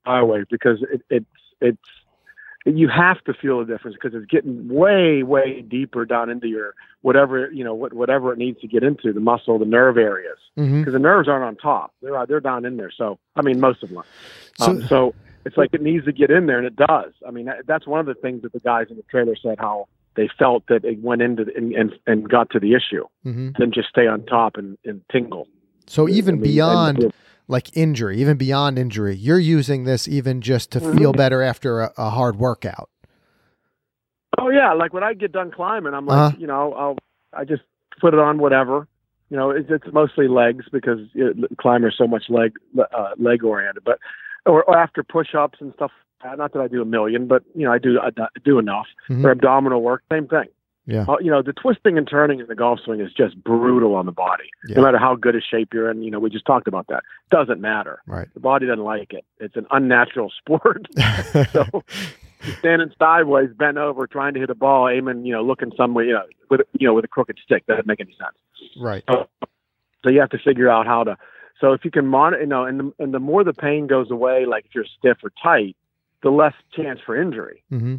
BioWave because it, it's it's you have to feel the difference because it's getting way way deeper down into your whatever you know what, whatever it needs to get into the muscle the nerve areas Mhm. because the nerves aren't on top they're they're down in there so I mean most of them are. So- um, so it's like it needs to get in there and it does I mean that's one of the things that the guys in the trailer said how they felt that it went into the, and, and and got to the issue Mhm. than just stay on top and, and tingle So even I mean, beyond and- like injury, even beyond injury, you're using this even just to Mm-hmm. feel better after a, a hard workout. Oh yeah, like when I get done climbing, I'm like, Uh-huh. you know, I'll I just put it on whatever. You know, it's, it's mostly legs because it, climber so much leg uh, leg oriented, but or, or after push ups and stuff. uh, Not that I do a million, but you know, I do I do enough. Mhm. Or abdominal work, same thing. Yeah. Uh, you know, the twisting and turning in the golf swing is just brutal on the body. Yeah. No matter how good a shape you're in, you know, we just talked about that. Doesn't matter. Right. The body doesn't like it. It's an unnatural <laughs> sport. <laughs> so standing sideways, bent over, trying to hit a ball, aiming, you know, looking somewhere, you know, with you know, with a crooked stick. That doesn't make any sense. right. So you have to figure out how to. So if you can monitor, you know, and the, and the more the pain goes away, like if you're stiff or tight, the less chance for injury. hmm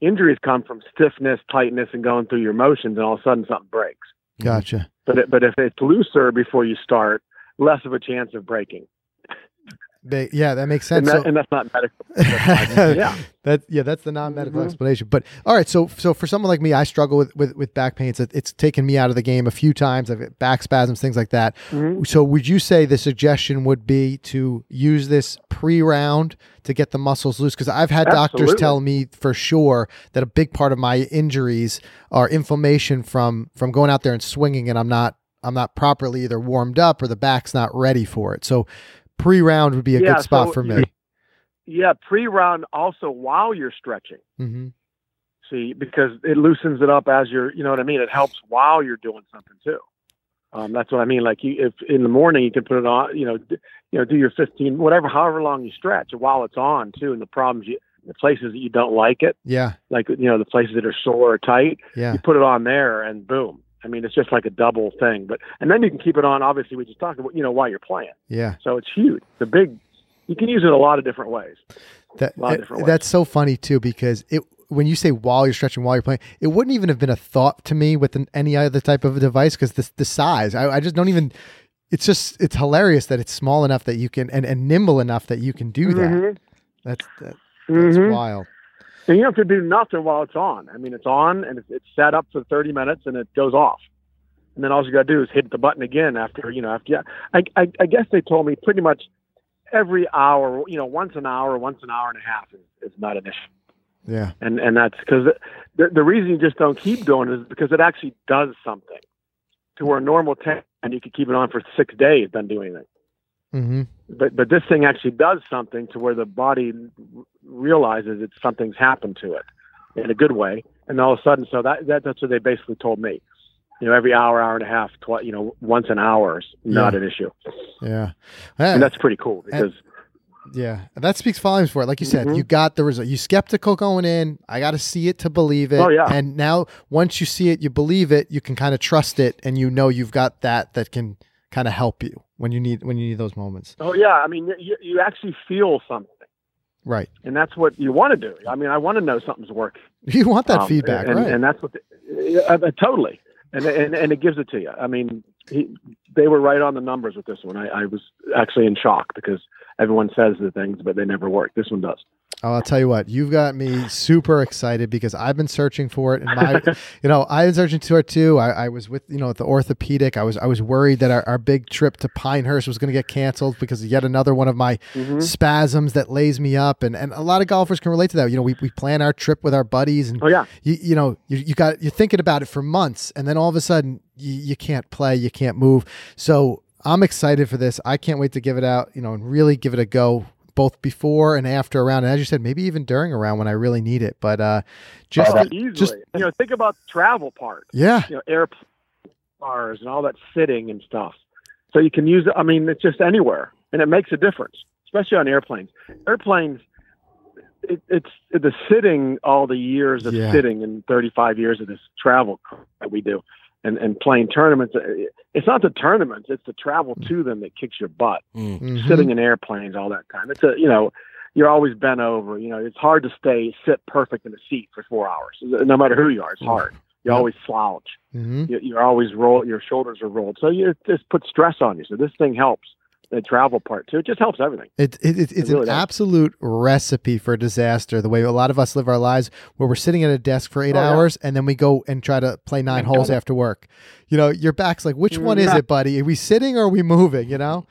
Injuries come from stiffness, tightness, and going through your motions, and all of a sudden something breaks. Gotcha. But it, but if it's looser before you start, less of a chance of breaking. They, yeah, that makes And, sense. that, So- and that's not medical. <laughs> yeah. That yeah, that's the non-medical Mhm. explanation. But all right, so so for someone like me, I struggle with with, with back pain. It's, it's taken me out of the game a few times. I've got back spasms, things like that. Mhm. So would you say the suggestion would be to use this pre-round to get the muscles loose? Because I've had doctors tell me for sure that a big part of my injuries are inflammation from from going out there and swinging, and I'm not I'm not properly either warmed up or the back's not ready for it. So pre-round would be a Yeah, good spot so for me. Yeah, pre-round also while you're stretching. hmm See, because it loosens it up as you're, you know what I mean. It helps while you're doing something too. Um, that's what I mean. Like you, if in the morning you can put it on, you know, d- you know, do your 15, whatever, however long you stretch while it's on too. And the problems, you, the places that you don't like it, Yeah, like you know, the places that are sore or tight, yeah, you put it on there, and boom. I mean, it's just like a double thing. But and then you can keep it on. Obviously, we just talked about, you know, while you're playing. yeah. So it's huge. A big. You can use it a lot of different ways. That, A lot of different ways. that's so funny too because it when you say while you're stretching while you're playing, it wouldn't even have been a thought to me with an, any other type of a device because the the size. I, I just don't even. It's just it's hilarious that it's small enough that you can and, and nimble enough that you can do that. Mhm. That's that, that's Mhm. wild. And you don't have to do nothing while it's on. I mean, it's on and it's, it's set up for 30 minutes and it goes off. And then all you got to do is hit the button again after, you know, after, yeah. I, I, I guess they told me pretty much every hour, you know, once an hour, once an hour and a half is, is not an issue. Yeah. And, and that's because the, the reason you just don't keep doing it is because it actually does something to where a normal 10 and you could keep it on for six days, doesn't do anything Mm-hmm. but but this thing actually does something to where the body r- realizes that something's happened to it in a good way, and all of a sudden, so that, that that's what they basically told me. You know, every hour, hour and a half, twi- you know, once an hour is not Yeah. an issue, Yeah. and that's pretty cool because Yeah, that speaks volumes for it. Like you said, Mhm. you got the result. You skeptical going in. I got to see it to believe it. Oh, yeah. And now, once you see it, you believe it. You can kind of trust it, and you know you've got that that can kind of help you when you need when you need those moments. oh yeah, I mean, you you actually feel something, Right. and that's what you want to do. I mean, I want to know something's working. <laughs> You want that Um, feedback, and, right? And that's what, the, uh, uh, totally, and, and and it gives it to you. I mean, he, they were right on the numbers with this one. I, I was actually in shock because everyone says the things, but they never work. This one does. Oh, I'll tell you what, you've got me super excited because I've been searching for it. And my, <laughs> you know, I've been searching for it too. I, I was with, you know, at the orthopedic. I was, I was worried that our, our big trip to Pinehurst was going to get canceled because of yet another one of my Mhm. spasms that lays me up. And, and a lot of golfers can relate to that. You know, we, we plan our trip with our buddies and Oh yeah, you, you know, you, you got, you're thinking about it for months and then all of a sudden you, you can't play, you can't move. So I'm excited for this. I can't wait to give it out, you know, and really give it a go both before and after a round. And as you said, maybe even during a round when I really need it. But uh just Oh, easily. just you know, think about the travel part. yeah. You know, airplane bars and all that sitting and stuff. So you can use it. I mean, it's just anywhere, and it makes a difference, especially on airplanes. Airplanes, it, it's the sitting. All the years of Yeah. sitting and 35 years of this travel that we do, and and playing tournaments. uh, It's not the tournaments; it's the travel to them that kicks your butt. Mm. Mhm. Sitting in airplanes all that time. It's a you know. You're always bent over. You know, it's hard to stay sit perfect in a seat for four hours. No matter who you are, it's hard. You Yeah. always slouch Mhm. you- you're always roll your shoulders are rolled so you just put stress on you so this thing helps the travel part too it just helps everything It, it, it, it's really an does. absolute recipe for disaster. The way a lot of us live our lives, where we're sitting at a desk for eight Oh, yeah. and then we go and try to play nine holes after work. You know, your back's like, which one is mm-hmm. it, buddy? Are we sitting or are we moving? You know?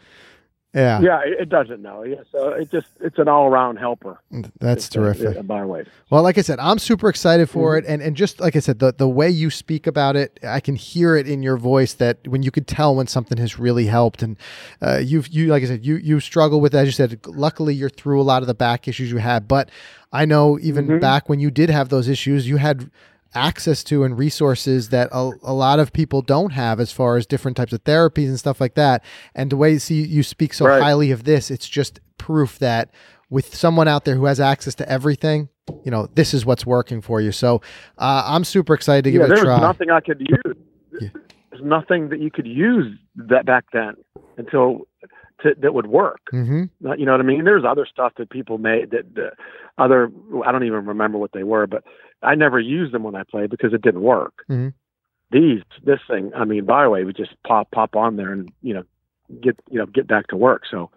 Yeah, yeah it, doesn't know yeah so it just it's an all-around helper that's It's, uh, terrific. uh, by way Well, like I said, I'm super excited for Mm-hmm. it, and and just like I said, the the way you speak about it, I can hear it in your voice that when you could tell when something has really helped, and uh, you've you like I said, you you struggle with as you said. Luckily, you're through a lot of the back issues you had, but I know even Mm-hmm. back when you did have those issues, you had access to and resources that a, a lot of people don't have as far as different types of therapies and stuff like that and the way you see you speak so Right. highly of this it's just proof that with someone out there who has access to everything you know this is what's working for you so uh, i'm super excited to give yeah it a there try was nothing i could use <laughs> Yeah. there's nothing that you could use that back then until to, that would work hmm You know what I mean? There's other stuff that people made that uh, other I don't even remember what they were, but I never used them when I played because it didn't work. Mhm. These this thing, I mean, Biowave would just pop pop on there and you know get you know get back to work. So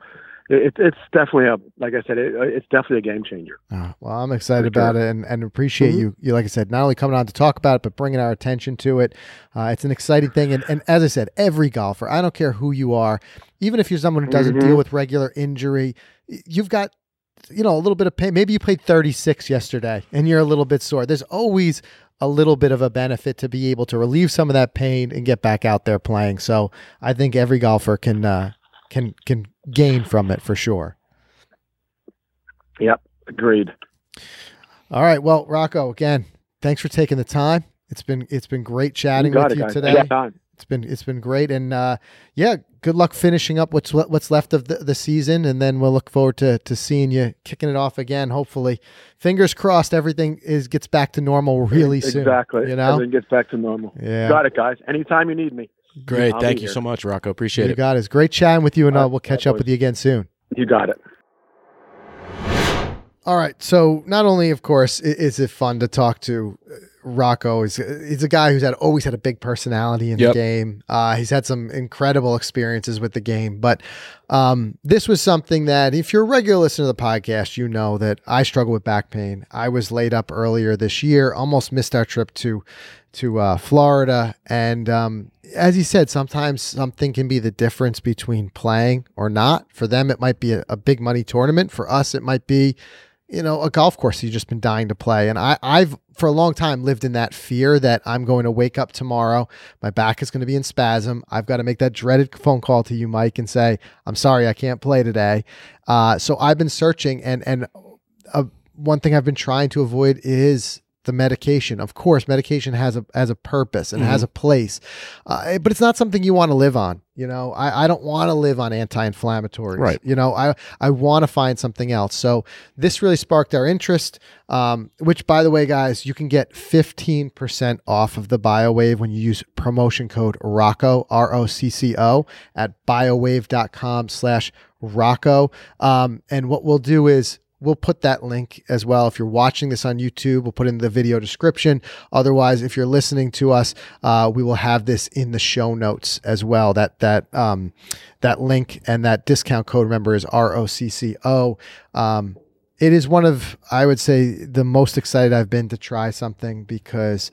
it, it's definitely a like I said, it, it's definitely a game changer. Oh, well, I'm excited sure. about it and, and appreciate Mhm. you, you, like I said, not only coming on to talk about it, but bringing our attention to it. Uh, it's an exciting thing. And, and as I said, every golfer, I don't care who you are, even if you're someone who doesn't Mhm. deal with regular injury, you've got, you know, a little bit of pain. Maybe you played 36 yesterday and you're a little bit sore. There's always a little bit of a benefit to be able to relieve some of that pain and get back out there playing. So I think every golfer can, uh, can, can gain from it for sure. Yep, agreed. All right. Well, Rocco, again, thanks for taking the time. It's been it's been great chatting got with it, you guys. today. Anytime. It's been it's been great, and uh, yeah, good luck finishing up what's what's left of the, the season, and then we'll look forward to to seeing you kicking it off again. Hopefully, fingers crossed, everything is gets back to normal really soon. Exactly. You know. Everything gets back to normal. Yeah. Got it, guys. Anytime you need me, Great. I'll Thank you here. so much, Rocco. Appreciate it. You it. got it. It's great chatting with you, and uh, we'll catch bye, up with you again soon. you got it. All right. So not only, of course, is it fun to talk to uh, Rocco. is he's a guy who's had always had a big personality in Yep. the game. Uh, he's had some incredible experiences with the game. But um, this was something that, if you're a regular listener to the podcast, you know that I struggle with back pain. I was laid up earlier this year, almost missed our trip to to uh, Florida, and um, as he said, sometimes something can be the difference between playing or not. For them, it might be a, a big money tournament. For us, it might be, you know, a golf course you've just been dying to play. And I, I've for a long time lived in that fear that I'm going to wake up tomorrow, my back is going to be in spasm. I've got to make that dreaded phone call to you, Mike, and say, "I'm sorry, I can't play today." Uh, so I've been searching, and and uh, one thing I've been trying to avoid is the medication. Of course, medication has a has a purpose and has a place, uh, but it's not something you want to live on. You know, I, I don't want to live on anti-inflammatories. Right. You know, I I want to find something else. So this really sparked our interest. Um, which, by the way, guys, you can get fifteen percent off of the BioWave when you use promotion code ROCCO R O C C O at biowave.com/slash Rocco. Um, and what we'll do is we'll put that link as well. If you're watching this on YouTube, we'll put it in the video description. Otherwise, if you're listening to us, uh, we will have this in the show notes as well. That that um, that link and that discount code remember is R O C C O. Um, it is one of I would say the most excited I've been to try something because.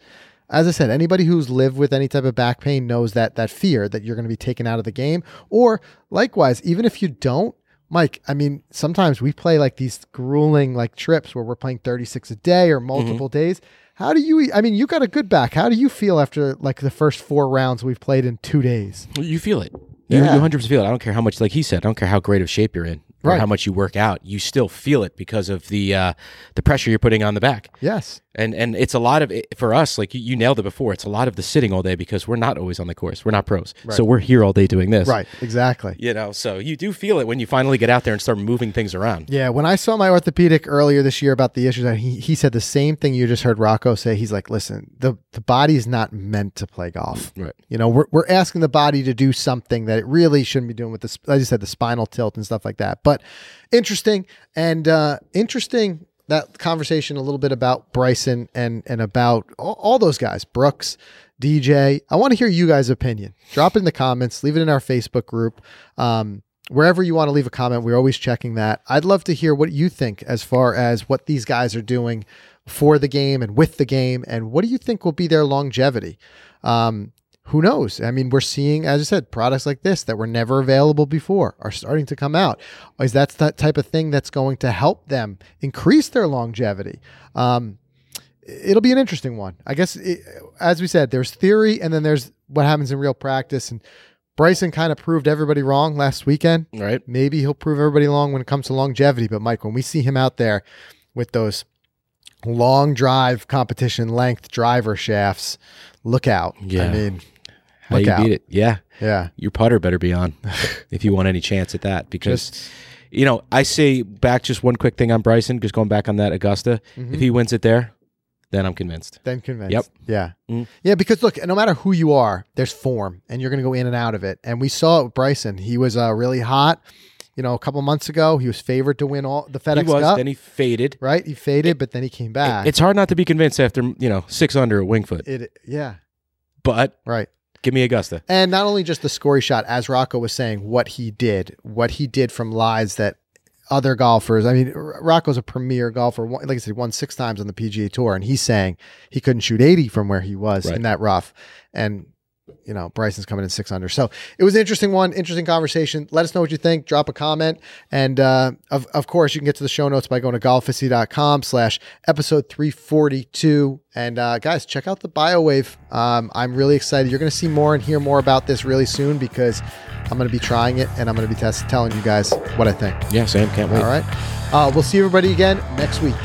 As I said, anybody who's lived with any type of back pain knows that that fear that you're going to be taken out of the game, or likewise, even if you don't, Mike, I mean, sometimes we play like these grueling like trips where we're playing 36 a day or multiple days. How do you I mean, you got a good back. How do you feel after like the first 4 rounds we've played in 2 days? You feel it. You, Yeah. you 100% feel it. I don't care how much, like he said, I don't care how great of shape you're in or Right. how much you work out. You still feel it because of the uh, the pressure you're putting on the back. Yes. And and it's a lot of it, for us, like you, you nailed it before. It's a lot of the sitting all day because we're not always on the course. We're not pros, so we're here all day doing this. Right, exactly. You know, so you do feel it when you finally get out there and start moving things around. Yeah, when I saw my orthopedic earlier this year about the issues, he he said the same thing you just heard Rocco say. He's like, "Listen, the the body is not meant to play golf. Right. You know, we're we're asking the body to do something that it really shouldn't be doing with this, i just said, the spinal tilt and stuff like that. But interesting and uh, interesting that conversation a little bit about Bryson and and about all, all those guys, Brooks, DJ. I want to hear you guys' opinion. Drop it in the comments. Leave it in our Facebook group. Um, wherever you want to leave a comment, we're always checking that. I'd love to hear what you think as far as what these guys are doing for the game and with the game, and what do you think will be their longevity? Um, who knows? I mean, we're seeing, as I said, products like this that were never available before are starting to come out. Is that the type of thing that's going to help them increase their longevity? Um, it'll be an interesting one. I guess, it, as we said, there's theory and then there's what happens in real practice. And Bryson kind of proved everybody wrong last weekend. Right. Maybe he'll prove everybody wrong when it comes to longevity. But Mike, when we see him out there with those long drive competition length driver shafts, look out. Yeah. I mean, How Look you out. beat it? Yeah. yeah. your putter better be on <laughs> if you want any chance at that because you know i say back just one quick thing on bryson just going back on that augusta Mhm. if he wins it there then i'm convinced Then convinced. Yep. Yeah. Mm. Yeah, because look, no matter who you are, there's form and you're going to go in and out of it. And we saw it with Bryson. He was uh, really hot. You know, a couple months ago, he was favored to win all the FedEx he was Cup. then he faded right? He faded, but then he came back. it's hard not to be convinced after you know six under at Winged Foot it, yeah, but right. Give me augusta And not only just the score shot, as Rocco was saying, what he did, what he did from lies that other golfers. I mean, Rocco's a premier golfer. Like I said, he won six times on the PGA Tour, and he's saying he couldn't shoot 80 from where he was Right. in that rough. And you know, Bryson's coming in six under. So it was an interesting one, interesting conversation. Let us know what you think. Drop a comment. And uh, of, of course, you can get to the show notes by going to golficity.com slash episode 342. And uh, guys, check out the BioWave. Um, I'm really excited. You're going to see more and hear more about this really soon because I'm going to be trying it and I'm going to be test- telling you guys what I think. yeah sam can't wait All right. Uh, we'll see everybody again next week.